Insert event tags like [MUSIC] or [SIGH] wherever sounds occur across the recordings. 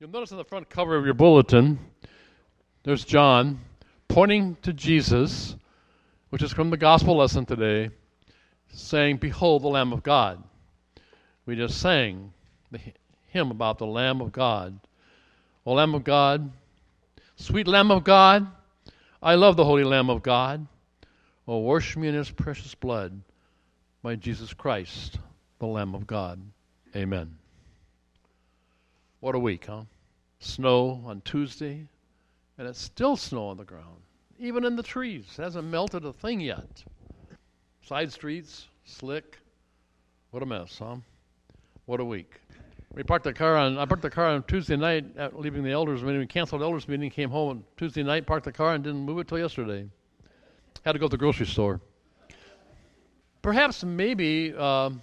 You'll notice on the front cover of your bulletin, there's John pointing to Jesus, which is from the gospel lesson today, saying, Behold the Lamb of God. We just sang the hymn about the Lamb of God. O Lamb of God, sweet Lamb of God, I love the Holy Lamb of God. Oh, wash me in his precious blood, my Jesus Christ, the Lamb of God. Amen. What a week, huh? Snow on Tuesday, and it's still snow on the ground, even in the trees. It hasn't melted a thing yet. Side streets, slick. What a mess, huh? What a week. We parked the car on. I parked the car on Tuesday night, leaving the elders meeting. We canceled elders meeting. Came home on Tuesday night, parked the car, and didn't move it till yesterday. Had to go to the grocery store. Perhaps, maybe, um,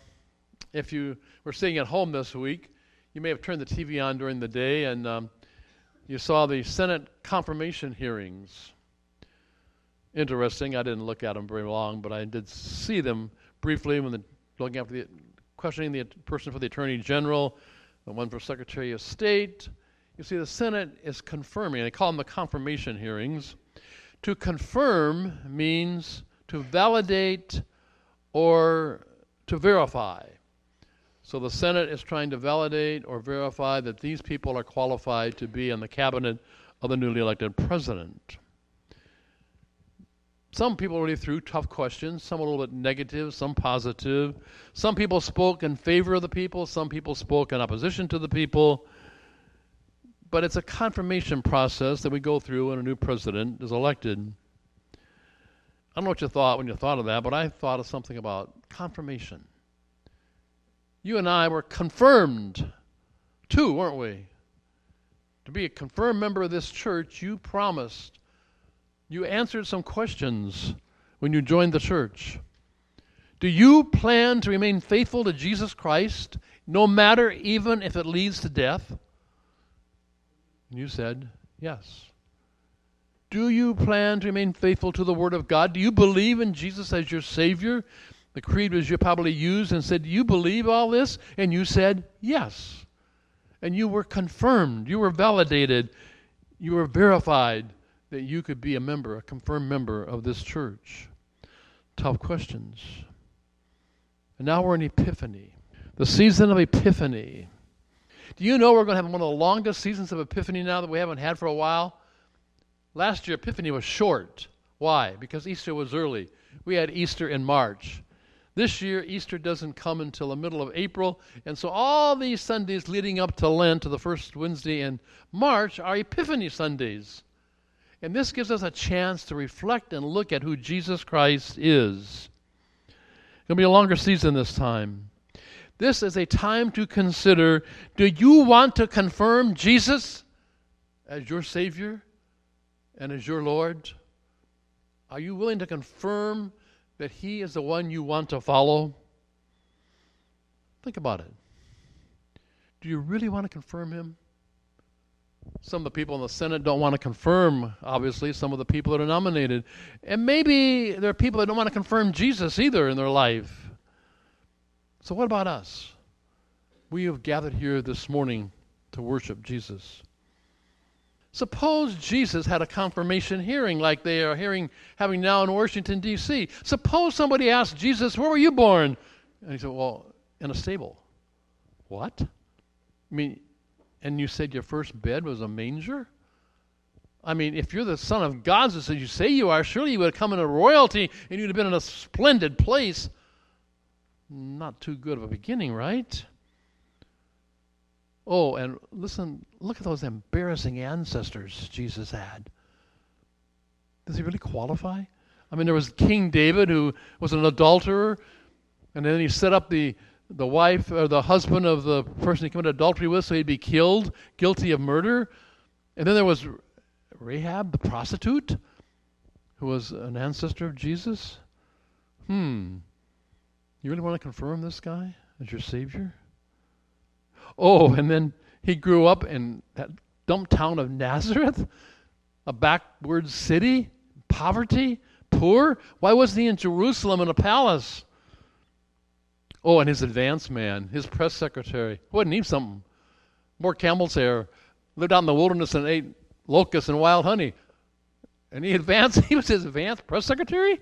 if you were sitting at home this week, you may have turned the TV on during the day and um, you saw the Senate confirmation hearings. Interesting. I didn't look at them very long, but I did see them briefly when the, looking after the questioning the person for the Attorney General, the one for Secretary of State. You see, the Senate is confirming. They call them the confirmation hearings. To confirm means to validate or to verify. So the Senate is trying to validate or verify that these people are qualified to be in the cabinet of the newly elected president. Some people really threw tough questions, some a little bit negative, some positive. Some people spoke in favor of the people, some people spoke in opposition to the people. But it's a confirmation process that we go through when a new president is elected. I don't know what you thought when you thought of that, but I thought of something about confirmation you and I were confirmed too, weren't we? To be a confirmed member of this church, you promised, you answered some questions when you joined the church. Do you plan to remain faithful to Jesus Christ, no matter even if it leads to death? And you said, yes. Do you plan to remain faithful to the Word of God? Do you believe in Jesus as your Savior? The creed was you probably used and said, Do you believe all this? And you said, Yes. And you were confirmed, you were validated, you were verified that you could be a member, a confirmed member of this church. Tough questions. And now we're in Epiphany, the season of Epiphany. Do you know we're going to have one of the longest seasons of Epiphany now that we haven't had for a while? Last year, Epiphany was short. Why? Because Easter was early. We had Easter in March. This year, Easter doesn't come until the middle of April, and so all these Sundays leading up to Lent, to the first Wednesday in March, are Epiphany Sundays. And this gives us a chance to reflect and look at who Jesus Christ is. It'll be a longer season this time. This is a time to consider do you want to confirm Jesus as your Savior and as your Lord? Are you willing to confirm that He is the one you want to follow? Think about it. Do you really want to confirm Him? Some of the people in the Senate don't want to confirm, obviously, some of the people that are nominated. And maybe there are people that don't want to confirm Jesus either in their life. So, what about us? We have gathered here this morning to worship Jesus. Suppose Jesus had a confirmation hearing like they are hearing having now in Washington D.C. Suppose somebody asked Jesus, "Where were you born?" And he said, "Well, in a stable." What? I mean, and you said your first bed was a manger? I mean, if you're the son of God, as you say you are, surely you would have come into royalty and you'd have been in a splendid place. Not too good of a beginning, right? Oh, and listen, look at those embarrassing ancestors Jesus had. Does he really qualify? I mean, there was King David who was an adulterer, and then he set up the, the wife or the husband of the person he committed adultery with so he'd be killed, guilty of murder. And then there was Rahab, the prostitute, who was an ancestor of Jesus. Hmm. You really want to confirm this guy as your Savior? Oh, and then he grew up in that dump town of Nazareth, a backward city, poverty, poor. Why wasn't he in Jerusalem in a palace? Oh, and his advance man, his press secretary, wouldn't he something? More camel's hair, lived out in the wilderness and ate locusts and wild honey. And he advanced, [LAUGHS] he was his advanced press secretary?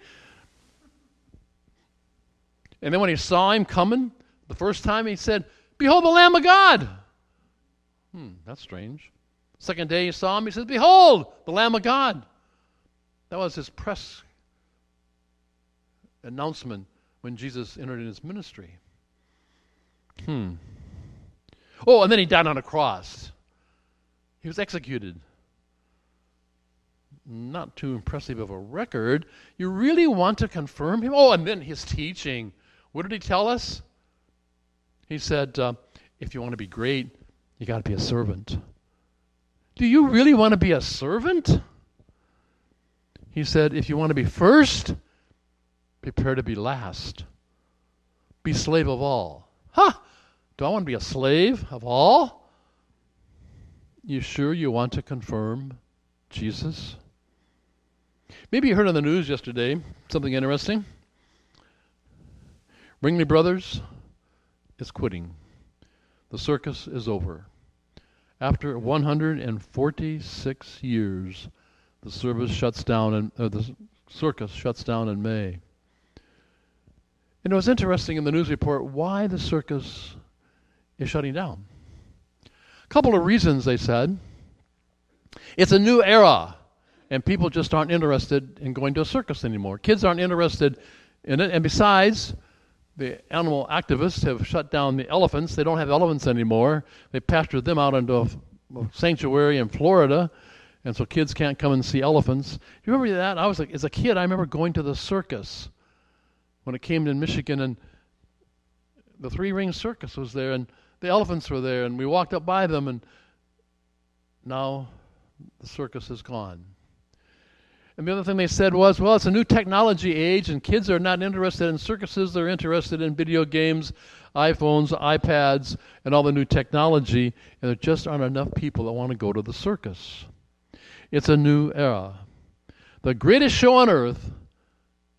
And then when he saw him coming, the first time he said, Behold the Lamb of God. Hmm, that's strange. Second day he saw him, he says, Behold the Lamb of God. That was his press announcement when Jesus entered in his ministry. Hmm. Oh, and then he died on a cross. He was executed. Not too impressive of a record. You really want to confirm him? Oh, and then his teaching. What did he tell us? He said, uh, if you want to be great, you got to be a servant. Do you really want to be a servant? He said, if you want to be first, prepare to be last. Be slave of all. Huh? Do I want to be a slave of all? You sure you want to confirm Jesus? Maybe you heard on the news yesterday something interesting. Ringling Brothers is quitting. The circus is over. After 146 years, the service shuts down and uh, the circus shuts down in May. And it was interesting in the news report why the circus is shutting down. A couple of reasons they said. It's a new era, and people just aren't interested in going to a circus anymore. Kids aren't interested in it, and besides, the animal activists have shut down the elephants. They don't have elephants anymore. They pastured them out into a, a sanctuary in Florida, and so kids can't come and see elephants. You remember that? I was like, as a kid, I remember going to the circus when it came to Michigan, and the Three Ring Circus was there, and the elephants were there, and we walked up by them, and now the circus is gone. And the other thing they said was, well, it's a new technology age, and kids are not interested in circuses. They're interested in video games, iPhones, iPads, and all the new technology, and there just aren't enough people that want to go to the circus. It's a new era. The greatest show on earth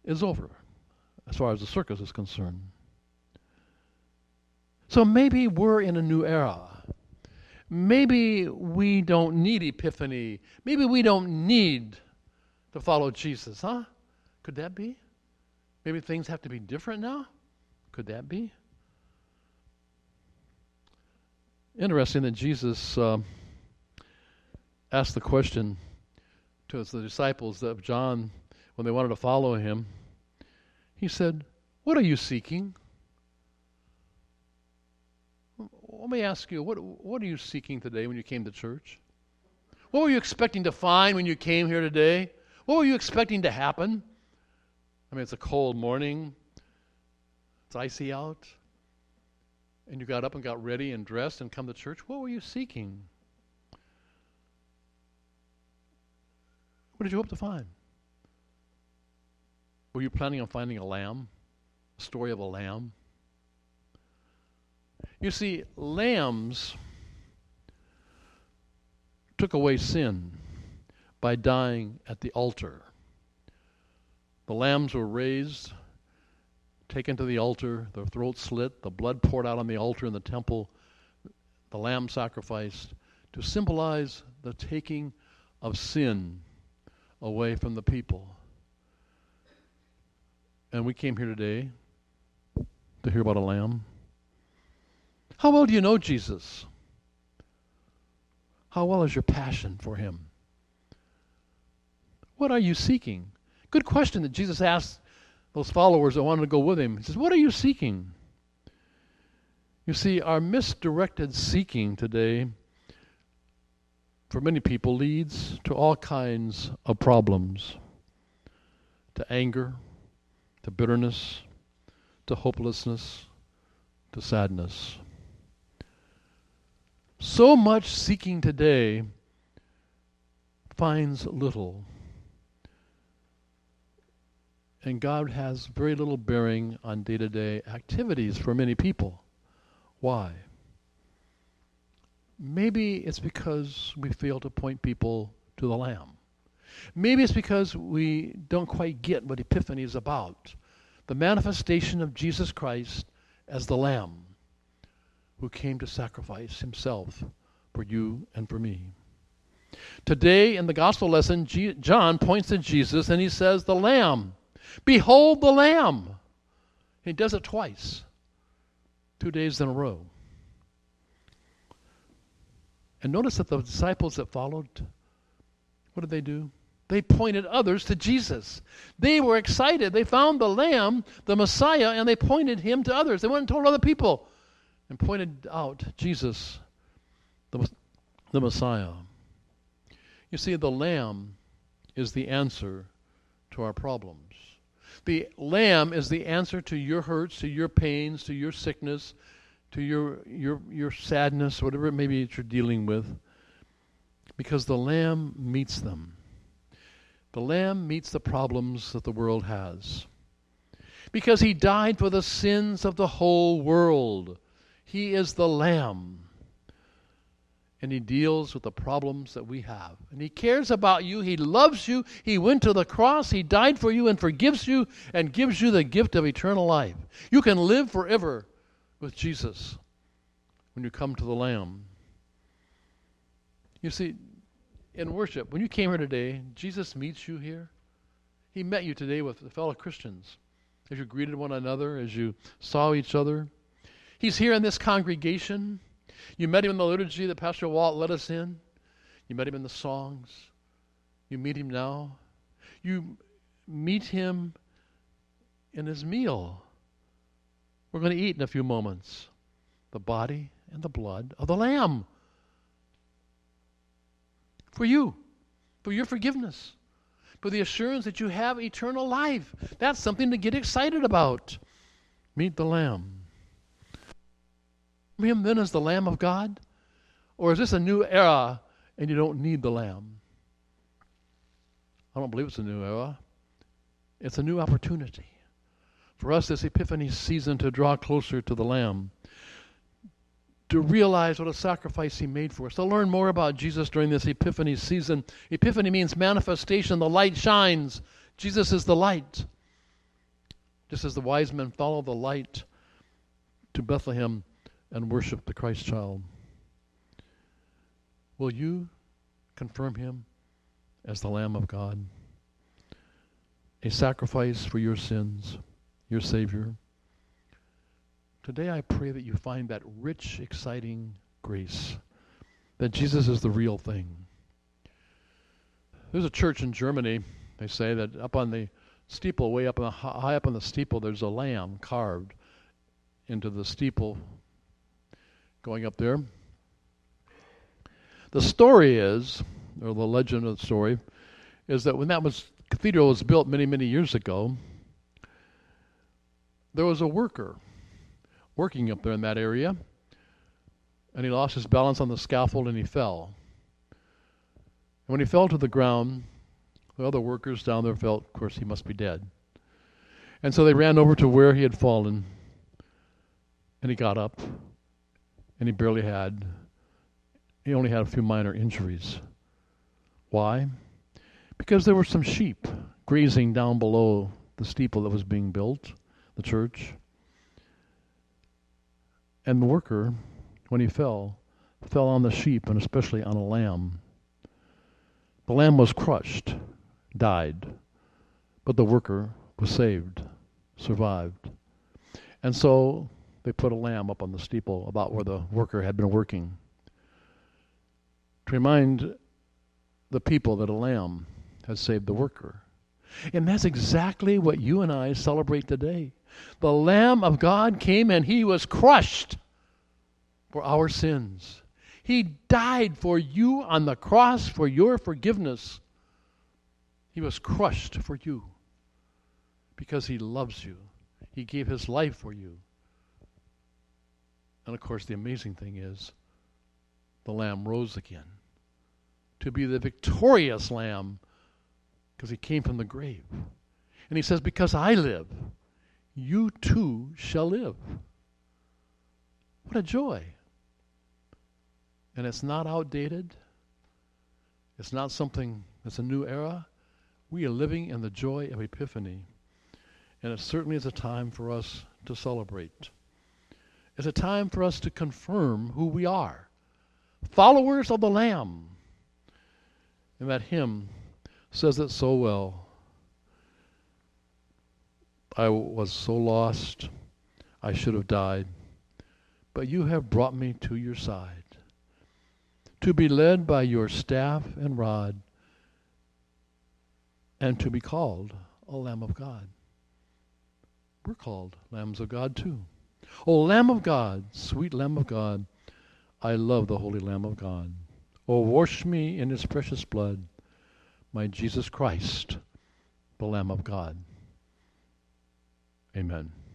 is over, as far as the circus is concerned. So maybe we're in a new era. Maybe we don't need epiphany. Maybe we don't need to follow Jesus, huh? Could that be? Maybe things have to be different now? Could that be? Interesting that Jesus uh, asked the question to the disciples of John when they wanted to follow him. He said, What are you seeking? Let me ask you, what, what are you seeking today when you came to church? What were you expecting to find when you came here today? What were you expecting to happen? I mean, it's a cold morning, it's icy out, and you got up and got ready and dressed and come to church. What were you seeking? What did you hope to find? Were you planning on finding a lamb? A story of a lamb? You see, lambs took away sin by dying at the altar. The lambs were raised, taken to the altar, their throats slit, the blood poured out on the altar in the temple, the lamb sacrificed to symbolize the taking of sin away from the people. And we came here today to hear about a lamb. How well do you know Jesus? How well is your passion for him? What are you seeking? Good question that Jesus asked those followers that wanted to go with him. He says, What are you seeking? You see, our misdirected seeking today for many people leads to all kinds of problems to anger, to bitterness, to hopelessness, to sadness. So much seeking today finds little and God has very little bearing on day to day activities for many people. Why? Maybe it's because we fail to point people to the Lamb. Maybe it's because we don't quite get what Epiphany is about the manifestation of Jesus Christ as the Lamb who came to sacrifice himself for you and for me. Today in the gospel lesson, G- John points to Jesus and he says, The Lamb. Behold the Lamb. He does it twice, two days in a row. And notice that the disciples that followed, what did they do? They pointed others to Jesus. They were excited. They found the Lamb, the Messiah, and they pointed him to others. They went and told other people and pointed out Jesus, the, the Messiah. You see, the Lamb is the answer to our problems. The Lamb is the answer to your hurts, to your pains, to your sickness, to your, your, your sadness, whatever it may be that you're dealing with, because the Lamb meets them. The Lamb meets the problems that the world has. Because he died for the sins of the whole world. He is the Lamb. And he deals with the problems that we have. And he cares about you. He loves you. He went to the cross. He died for you and forgives you and gives you the gift of eternal life. You can live forever with Jesus when you come to the Lamb. You see, in worship, when you came here today, Jesus meets you here. He met you today with the fellow Christians as you greeted one another, as you saw each other. He's here in this congregation. You met him in the liturgy that Pastor Walt led us in. You met him in the songs. You meet him now. You meet him in his meal. We're going to eat in a few moments the body and the blood of the Lamb. For you, for your forgiveness, for the assurance that you have eternal life. That's something to get excited about. Meet the Lamb. Him then as the Lamb of God? Or is this a new era and you don't need the Lamb? I don't believe it's a new era. It's a new opportunity for us this Epiphany season to draw closer to the Lamb, to realize what a sacrifice He made for us, to learn more about Jesus during this Epiphany season. Epiphany means manifestation, the light shines. Jesus is the light. Just as the wise men follow the light to Bethlehem and worship the Christ child. Will you confirm him as the Lamb of God? A sacrifice for your sins your Savior. Today I pray that you find that rich, exciting grace, that Jesus is the real thing. There's a church in Germany, they say, that up on the steeple, way up, the, high up on the steeple, there's a lamb carved into the steeple going up there. The story is, or the legend of the story, is that when that was cathedral was built many, many years ago, there was a worker working up there in that area, and he lost his balance on the scaffold and he fell. And when he fell to the ground, the other workers down there felt, of course, he must be dead. And so they ran over to where he had fallen, and he got up, and he barely had, he only had a few minor injuries. Why? Because there were some sheep grazing down below the steeple that was being built the church. And the worker, when he fell, fell on the sheep and especially on a lamb. The lamb was crushed, died, but the worker was saved, survived. And so they put a lamb up on the steeple about where the worker had been working to remind the people that a lamb has saved the worker. And that's exactly what you and I celebrate today. The Lamb of God came and he was crushed for our sins. He died for you on the cross for your forgiveness. He was crushed for you because he loves you. He gave his life for you. And of course, the amazing thing is the Lamb rose again to be the victorious Lamb because he came from the grave. And he says, Because I live, you too shall live. What a joy. And it's not outdated. It's not something that's a new era. We are living in the joy of Epiphany. And it certainly is a time for us to celebrate. It's a time for us to confirm who we are followers of the Lamb. And that hymn says it so well. I was so lost, I should have died, but you have brought me to your side to be led by your staff and rod, and to be called a Lamb of God. We're called Lambs of God too. O Lamb of God, sweet Lamb of God, I love the Holy Lamb of God. O wash me in his precious blood, my Jesus Christ, the Lamb of God. Amen.